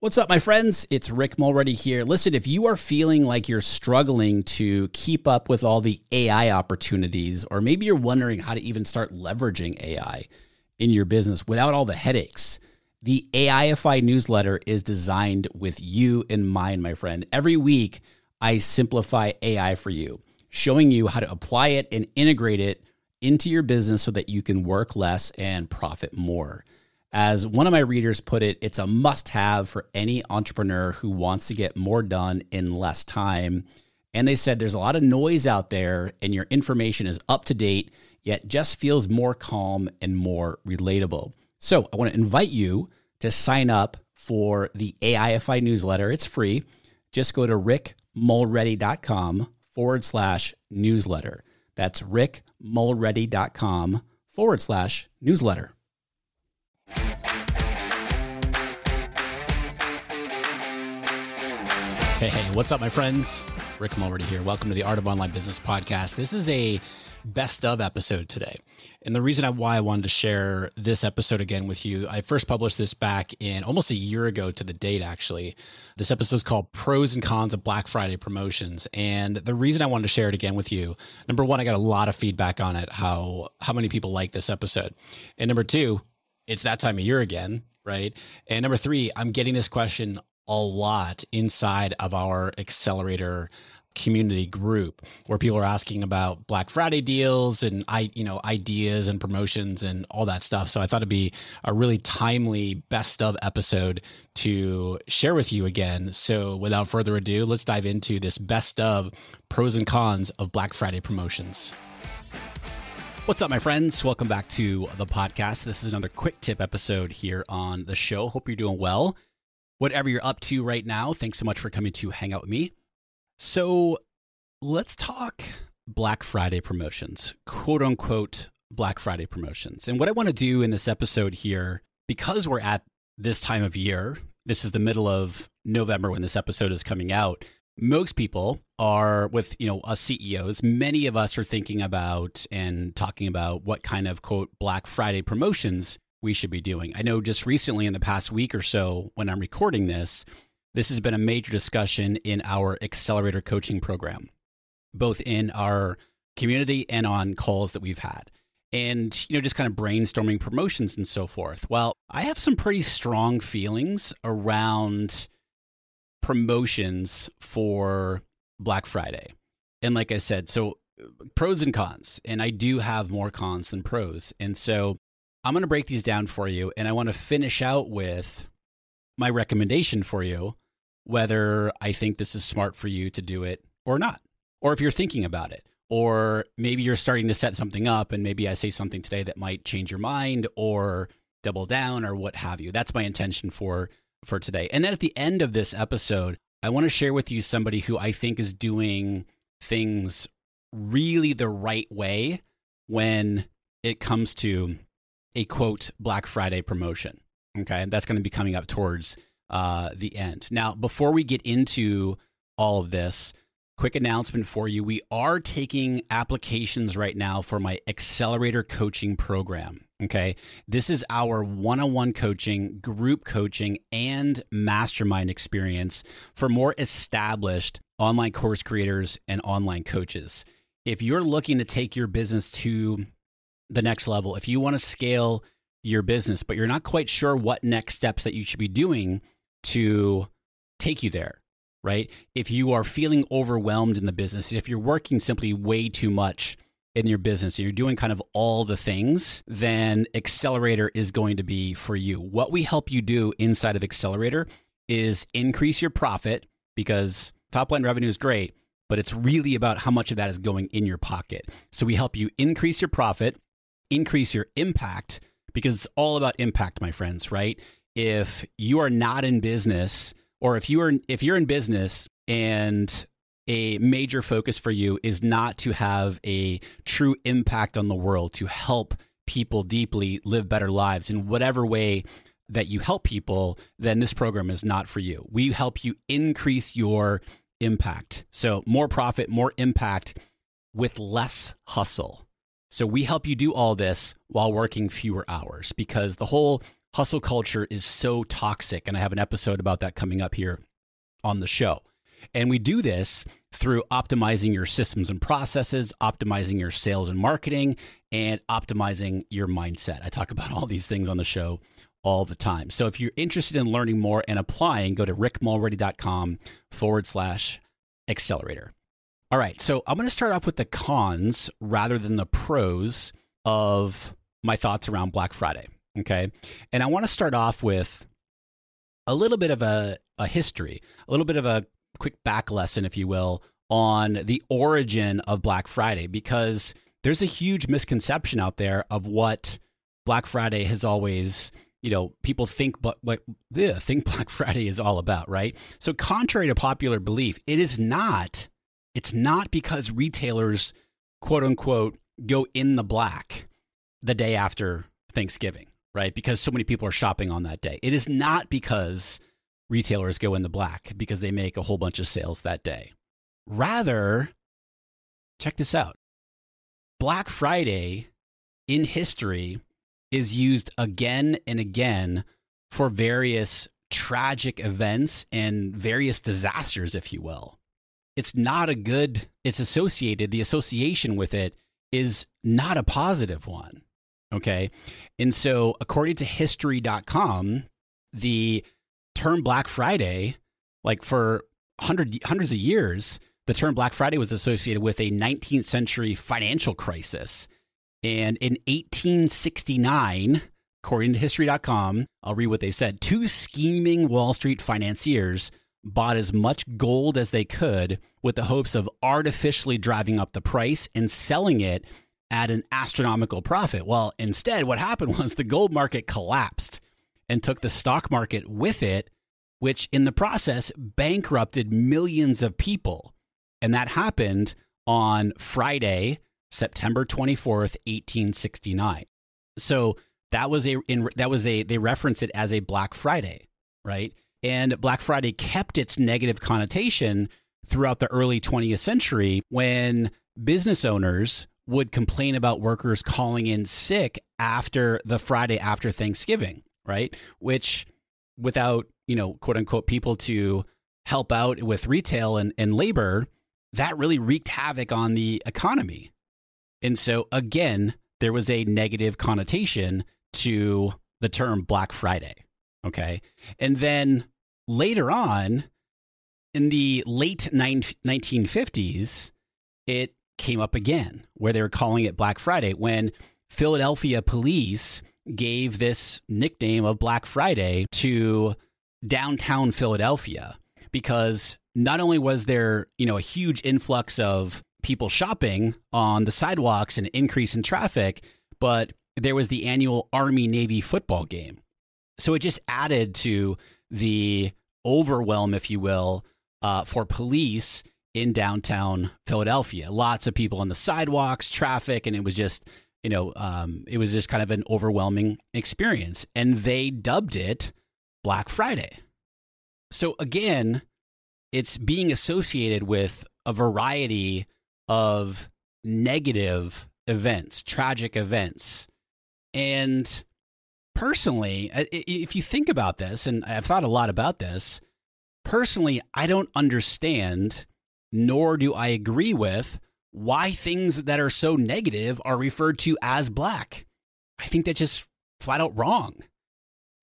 What's up, my friends? It's Rick Mulready here. Listen, if you are feeling like you're struggling to keep up with all the AI opportunities, or maybe you're wondering how to even start leveraging AI in your business without all the headaches, the AIFI newsletter is designed with you in mind, my friend. Every week, I simplify AI for you, showing you how to apply it and integrate it into your business so that you can work less and profit more. As one of my readers put it, it's a must have for any entrepreneur who wants to get more done in less time. And they said there's a lot of noise out there and your information is up to date, yet just feels more calm and more relatable. So I want to invite you to sign up for the AIFI newsletter. It's free. Just go to rickmulready.com forward slash newsletter. That's rickmulready.com forward slash newsletter. Hey, hey, what's up, my friends? Rick Mulready here. Welcome to the Art of Online Business podcast. This is a best of episode today. And the reason why I wanted to share this episode again with you, I first published this back in almost a year ago to the date, actually. This episode is called Pros and Cons of Black Friday Promotions. And the reason I wanted to share it again with you, number one, I got a lot of feedback on it, how how many people like this episode. And number two, it's that time of year again, right? And number three, I'm getting this question a lot inside of our accelerator community group where people are asking about Black Friday deals and I you know ideas and promotions and all that stuff. So I thought it'd be a really timely best of episode to share with you again. So without further ado, let's dive into this best of pros and cons of Black Friday promotions. What's up, my friends? Welcome back to the podcast. This is another quick tip episode here on the show. Hope you're doing well whatever you're up to right now. Thanks so much for coming to hang out with me. So let's talk Black Friday promotions, quote unquote Black Friday promotions. And what I want to do in this episode here, because we're at this time of year, this is the middle of November when this episode is coming out. Most people are with, you know, us CEOs, many of us are thinking about and talking about what kind of quote Black Friday promotions we should be doing. I know just recently in the past week or so, when I'm recording this, this has been a major discussion in our accelerator coaching program, both in our community and on calls that we've had. And, you know, just kind of brainstorming promotions and so forth. Well, I have some pretty strong feelings around promotions for Black Friday. And like I said, so uh, pros and cons. And I do have more cons than pros. And so I'm going to break these down for you, and I want to finish out with my recommendation for you, whether I think this is smart for you to do it or not, or if you're thinking about it, or maybe you're starting to set something up, and maybe I say something today that might change your mind or double down or what have you. That's my intention for for today. And then at the end of this episode, I want to share with you somebody who I think is doing things really the right way when it comes to a quote Black Friday promotion. Okay, that's going to be coming up towards uh, the end. Now, before we get into all of this, quick announcement for you: we are taking applications right now for my accelerator coaching program. Okay, this is our one-on-one coaching, group coaching, and mastermind experience for more established online course creators and online coaches. If you're looking to take your business to the next level, if you want to scale your business, but you're not quite sure what next steps that you should be doing to take you there, right? If you are feeling overwhelmed in the business, if you're working simply way too much in your business and you're doing kind of all the things, then Accelerator is going to be for you. What we help you do inside of Accelerator is increase your profit because top line revenue is great, but it's really about how much of that is going in your pocket. So we help you increase your profit increase your impact because it's all about impact, my friends, right? If you are not in business or if you are if you're in business and a major focus for you is not to have a true impact on the world, to help people deeply live better lives in whatever way that you help people, then this program is not for you. We help you increase your impact. So, more profit, more impact with less hustle. So we help you do all this while working fewer hours because the whole hustle culture is so toxic. And I have an episode about that coming up here on the show. And we do this through optimizing your systems and processes, optimizing your sales and marketing, and optimizing your mindset. I talk about all these things on the show all the time. So if you're interested in learning more and applying, go to rickmulready.com forward slash accelerator. All right. So I'm going to start off with the cons rather than the pros of my thoughts around Black Friday. Okay. And I want to start off with a little bit of a, a history, a little bit of a quick back lesson, if you will, on the origin of Black Friday, because there's a huge misconception out there of what Black Friday has always, you know, people think, but like, yeah, think Black Friday is all about, right? So, contrary to popular belief, it is not. It's not because retailers, quote unquote, go in the black the day after Thanksgiving, right? Because so many people are shopping on that day. It is not because retailers go in the black because they make a whole bunch of sales that day. Rather, check this out Black Friday in history is used again and again for various tragic events and various disasters, if you will. It's not a good, it's associated, the association with it is not a positive one. Okay. And so, according to history.com, the term Black Friday, like for hundred, hundreds of years, the term Black Friday was associated with a 19th century financial crisis. And in 1869, according to history.com, I'll read what they said two scheming Wall Street financiers bought as much gold as they could with the hopes of artificially driving up the price and selling it at an astronomical profit. Well, instead, what happened was the gold market collapsed and took the stock market with it, which in the process bankrupted millions of people. And that happened on Friday, September 24th, 1869. So that was a in, that was a they reference it as a Black Friday, right? And Black Friday kept its negative connotation throughout the early 20th century when business owners would complain about workers calling in sick after the Friday after Thanksgiving right? Which without, you know, quote unquote, people to help out with retail and, and labor, that really wreaked havoc on the economy. And so, again, there was a negative connotation to the term Black Friday. Okay. And then later on, in the late 1950s, it came up again where they were calling it Black Friday when Philadelphia police gave this nickname of Black Friday to downtown Philadelphia because not only was there, you know, a huge influx of people shopping on the sidewalks and an increase in traffic, but there was the annual Army Navy football game. So it just added to the overwhelm, if you will, uh, for police in downtown Philadelphia. Lots of people on the sidewalks, traffic, and it was just you know, um, it was just kind of an overwhelming experience. And they dubbed it Black Friday. So again, it's being associated with a variety of negative events, tragic events. And personally, if you think about this, and I've thought a lot about this, personally, I don't understand, nor do I agree with why things that are so negative are referred to as black. I think that's just flat out wrong.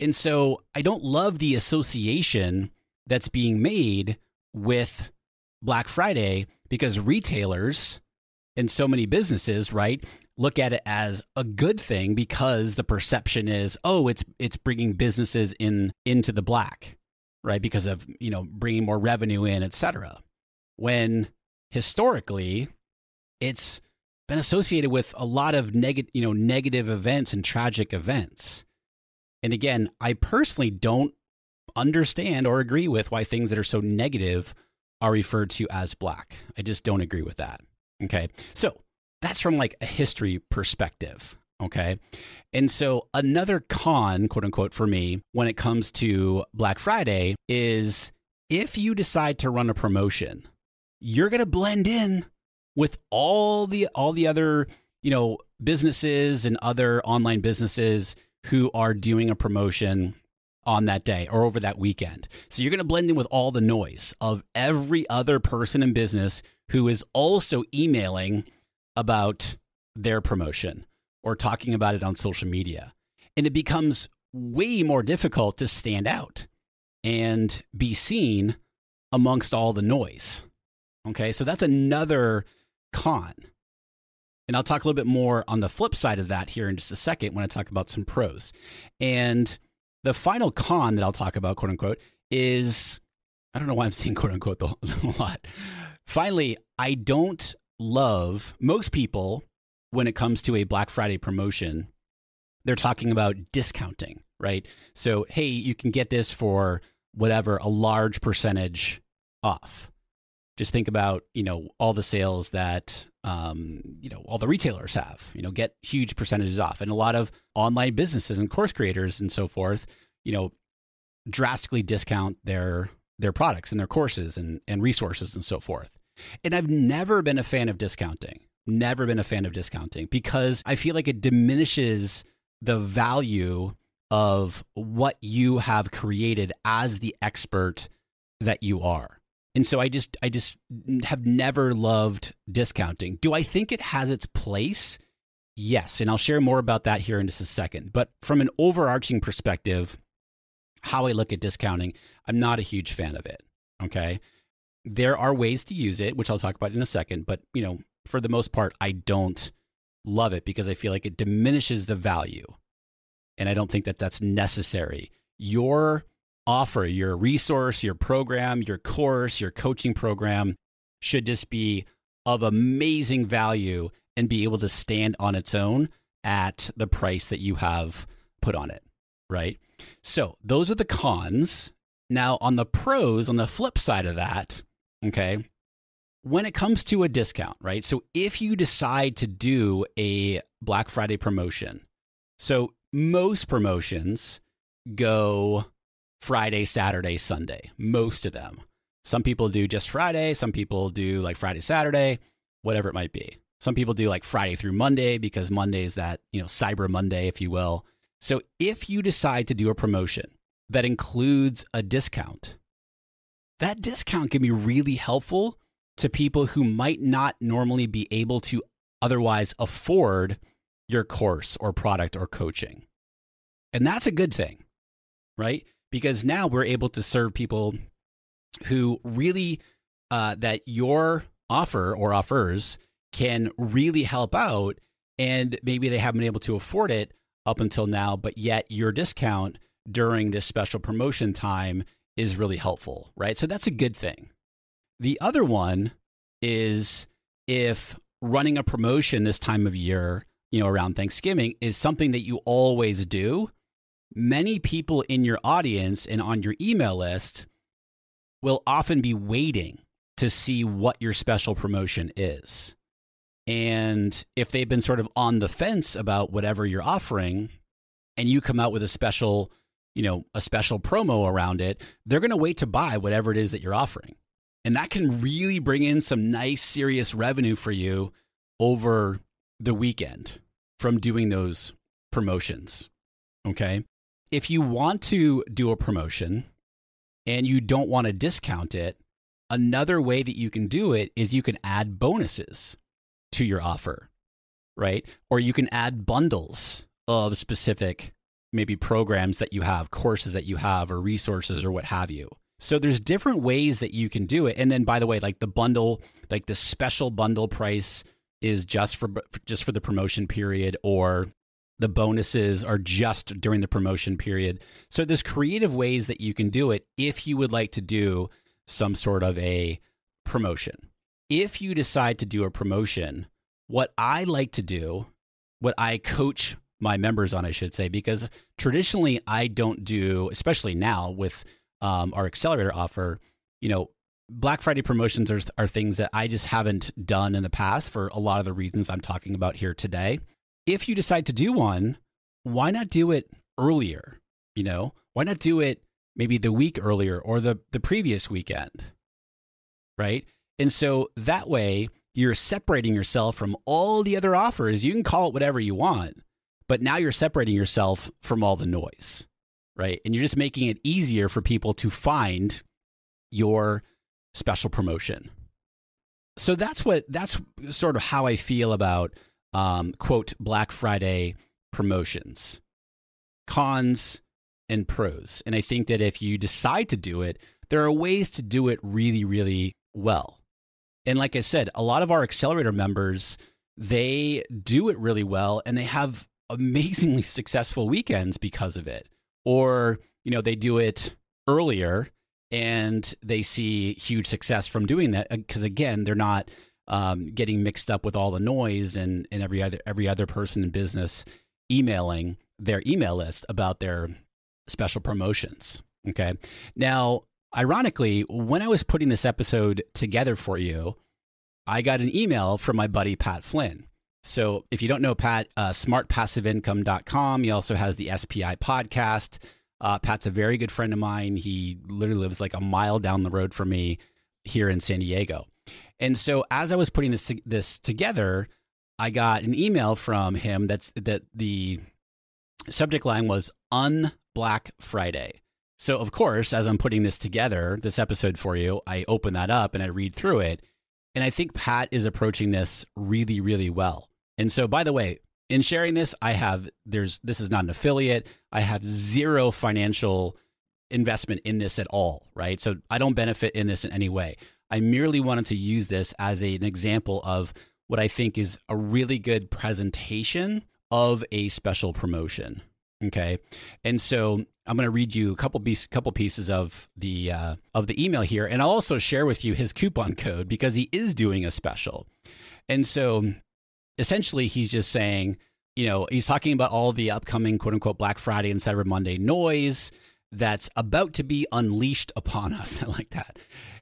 And so I don't love the association that's being made with Black Friday because retailers and so many businesses, right, look at it as a good thing because the perception is, oh, it's it's bringing businesses in into the black, right, because of you know bringing more revenue in, et cetera. When historically, it's been associated with a lot of negative, you know, negative events and tragic events. And again, I personally don't understand or agree with why things that are so negative are referred to as black. I just don't agree with that. Okay. So that's from like a history perspective. Okay. And so another con, quote unquote, for me when it comes to Black Friday is if you decide to run a promotion, you're going to blend in with all the all the other you know businesses and other online businesses who are doing a promotion on that day or over that weekend. So you're going to blend in with all the noise of every other person in business who is also emailing about their promotion or talking about it on social media. And it becomes way more difficult to stand out and be seen amongst all the noise. Okay, so that's another con. And I'll talk a little bit more on the flip side of that here in just a second when I talk about some pros. And the final con that I'll talk about, quote unquote, is I don't know why I'm saying quote unquote a lot. Finally, I don't love most people when it comes to a Black Friday promotion. They're talking about discounting, right? So, hey, you can get this for whatever, a large percentage off. Just think about, you know, all the sales that, um, you know, all the retailers have, you know, get huge percentages off. And a lot of online businesses and course creators and so forth, you know, drastically discount their their products and their courses and, and resources and so forth. And I've never been a fan of discounting. Never been a fan of discounting because I feel like it diminishes the value of what you have created as the expert that you are. And so I just I just have never loved discounting. Do I think it has its place? Yes, and I'll share more about that here in just a second. But from an overarching perspective, how I look at discounting, I'm not a huge fan of it. Okay. There are ways to use it, which I'll talk about in a second, but you know, for the most part, I don't love it because I feel like it diminishes the value. And I don't think that that's necessary. Your offer, your resource, your program, your course, your coaching program should just be of amazing value and be able to stand on its own at the price that you have put on it, right? So those are the cons. Now, on the pros, on the flip side of that, okay, when it comes to a discount, right? So if you decide to do a Black Friday promotion, so most promotions go Friday, Saturday, Sunday, most of them. Some people do just Friday, some people do like Friday, Saturday, whatever it might be. Some people do like Friday through Monday because Monday is that, you know, Cyber Monday, if you will. So if you decide to do a promotion that includes a discount, that discount can be really helpful to people who might not normally be able to otherwise afford your course or product or coaching. And that's a good thing, right? Because now we're able to serve people who really, uh, that your offer or offers can really help out. And maybe they haven't been able to afford it up until now, but yet your discount during this special promotion time is really helpful, right? So that's a good thing. The other one is if running a promotion this time of year, you know, around Thanksgiving is something that you always do, many people in your audience and on your email list will often be waiting to see what your special promotion is. And if they've been sort of on the fence about whatever you're offering and you come out with a special, you know, a special promo around it, they're going to wait to buy whatever it is that you're offering. And that can really bring in some nice, serious revenue for you over the weekend from doing those promotions. Okay. If you want to do a promotion and you don't want to discount it, another way that you can do it is you can add bonuses to your offer, right? Or you can add bundles of specific maybe programs that you have, courses that you have, or resources or what have you. So there's different ways that you can do it. And then by the way, like the bundle, like the special bundle price is just for just for the promotion period or the bonuses are just during the promotion period. So there's creative ways that you can do it if you would like to do some sort of a promotion if you decide to do a promotion, what I like to do, what I coach my members on, I should say, because traditionally I don't do, especially now with um, our accelerator offer, you know, Black Friday promotions are, are things that I just haven't done in the past for a lot of the reasons I'm talking about here today. If you decide to do one, why not do it earlier? You know, why not do it maybe the week earlier or the, the previous weekend? Right. And so that way, you're separating yourself from all the other offers. You can call it whatever you want, but now you're separating yourself from all the noise, right? And you're just making it easier for people to find your special promotion. So that's what that's sort of how I feel about um, quote Black Friday promotions, cons and pros. And I think that if you decide to do it, there are ways to do it really, really well. And like I said, a lot of our accelerator members, they do it really well and they have amazingly successful weekends because of it. Or, you know, they do it earlier and they see huge success from doing that because again, they're not um, getting mixed up with all the noise and, and every other every other person in business emailing their email list about their special promotions. Okay. Now, ironically, when I was putting this episode together for you, I got an email from my buddy Pat Flynn. So if you don't know Pat, uh, smartpassiveincome.com. He also has the SPI podcast. Uh, Pat's a very good friend of mine. He literally lives like a mile down the road from me here in San Diego. And so as I was putting this this together, I got an email from him that's that the subject line was un Black Friday. So of course, as I'm putting this together, this episode for you, I open that up and I read through it. And I think Pat is approaching this really, really well. And so by the way, in sharing this, I have there's this is not an affiliate. I have zero financial investment in this at all, right? So I don't benefit in this in any way. I merely wanted to use this as a, an example of what I think is a really good presentation of a special promotion. Okay, and so I'm going to read you a couple piece, couple pieces of the uh, of the email here, and I'll also share with you his coupon code because he is doing a special. And so, essentially, he's just saying, you know, he's talking about all the upcoming quote unquote Black Friday and Cyber Monday noise that's about to be unleashed upon us. I like that.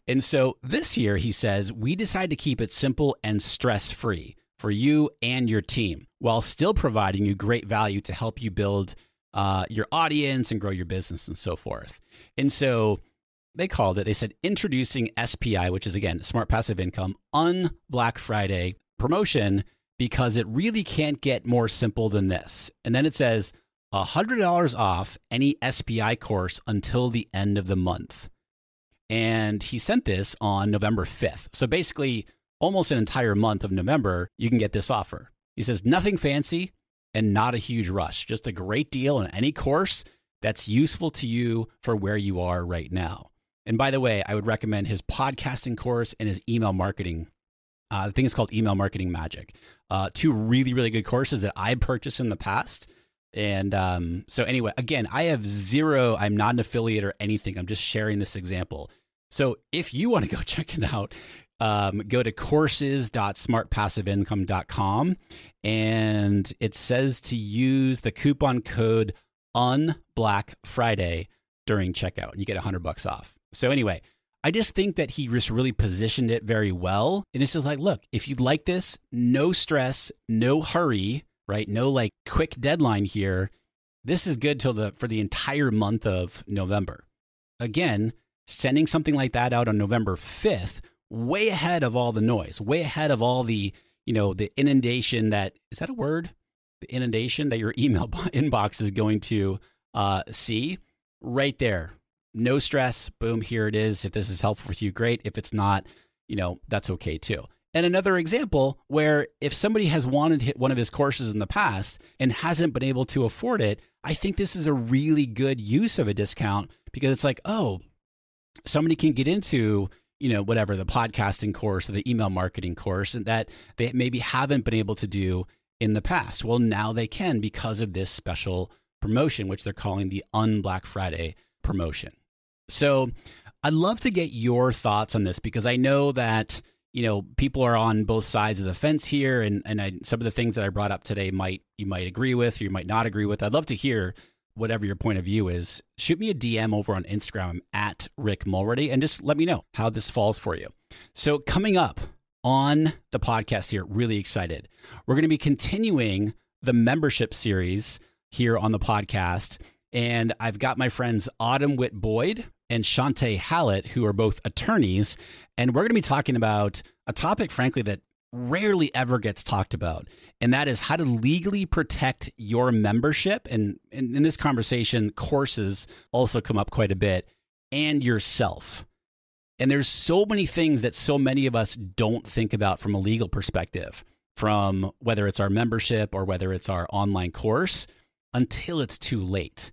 And so this year, he says, we decide to keep it simple and stress free for you and your team while still providing you great value to help you build uh, your audience and grow your business and so forth. And so they called it, they said introducing SPI, which is again, smart passive income on Black Friday promotion because it really can't get more simple than this. And then it says $100 off any SPI course until the end of the month. And he sent this on November 5th. So basically, almost an entire month of November, you can get this offer. He says, nothing fancy and not a huge rush, just a great deal in any course that's useful to you for where you are right now. And by the way, I would recommend his podcasting course and his email marketing. Uh, the thing is called Email Marketing Magic. Uh, two really, really good courses that I purchased in the past. And um, so, anyway, again, I have zero, I'm not an affiliate or anything. I'm just sharing this example. So if you want to go check it out, um, go to courses.smartpassiveincome.com and it says to use the coupon code unblack Friday during checkout and you get 100 bucks off. So anyway, I just think that he just really positioned it very well. And it's just like, look, if you'd like this, no stress, no hurry, right? No like quick deadline here. This is good till the for the entire month of November. Again, sending something like that out on November 5th, way ahead of all the noise, way ahead of all the, you know, the inundation that is that a word? The inundation that your email inbox is going to uh, see right there. No stress. Boom, here it is. If this is helpful for you, great. If it's not, you know, that's okay too. And another example where if somebody has wanted hit one of his courses in the past and hasn't been able to afford it, I think this is a really good use of a discount because it's like, oh, somebody can get into you know whatever the podcasting course or the email marketing course and that they maybe haven't been able to do in the past well now they can because of this special promotion which they're calling the unblack friday promotion so i'd love to get your thoughts on this because i know that you know people are on both sides of the fence here and and I, some of the things that i brought up today might you might agree with or you might not agree with i'd love to hear whatever your point of view is, shoot me a DM over on Instagram at Rick Mulready and just let me know how this falls for you. So, coming up on the podcast here, really excited. We're going to be continuing the membership series here on the podcast. And I've got my friends Autumn Witt Boyd and Shante Hallett, who are both attorneys. And we're going to be talking about a topic, frankly, that rarely ever gets talked about, and that is how to legally protect your membership. And, and in this conversation, courses also come up quite a bit, and yourself. And there's so many things that so many of us don't think about from a legal perspective, from whether it's our membership or whether it's our online course, until it's too late.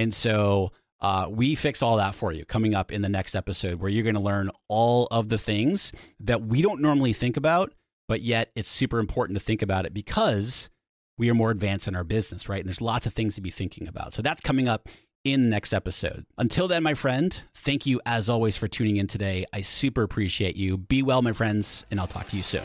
And so uh, we fix all that for you coming up in the next episode, where you're going to learn all of the things that we don't normally think about, but yet it's super important to think about it because we are more advanced in our business, right? And there's lots of things to be thinking about. So that's coming up in the next episode. Until then, my friend, thank you as always for tuning in today. I super appreciate you. Be well, my friends, and I'll talk to you soon.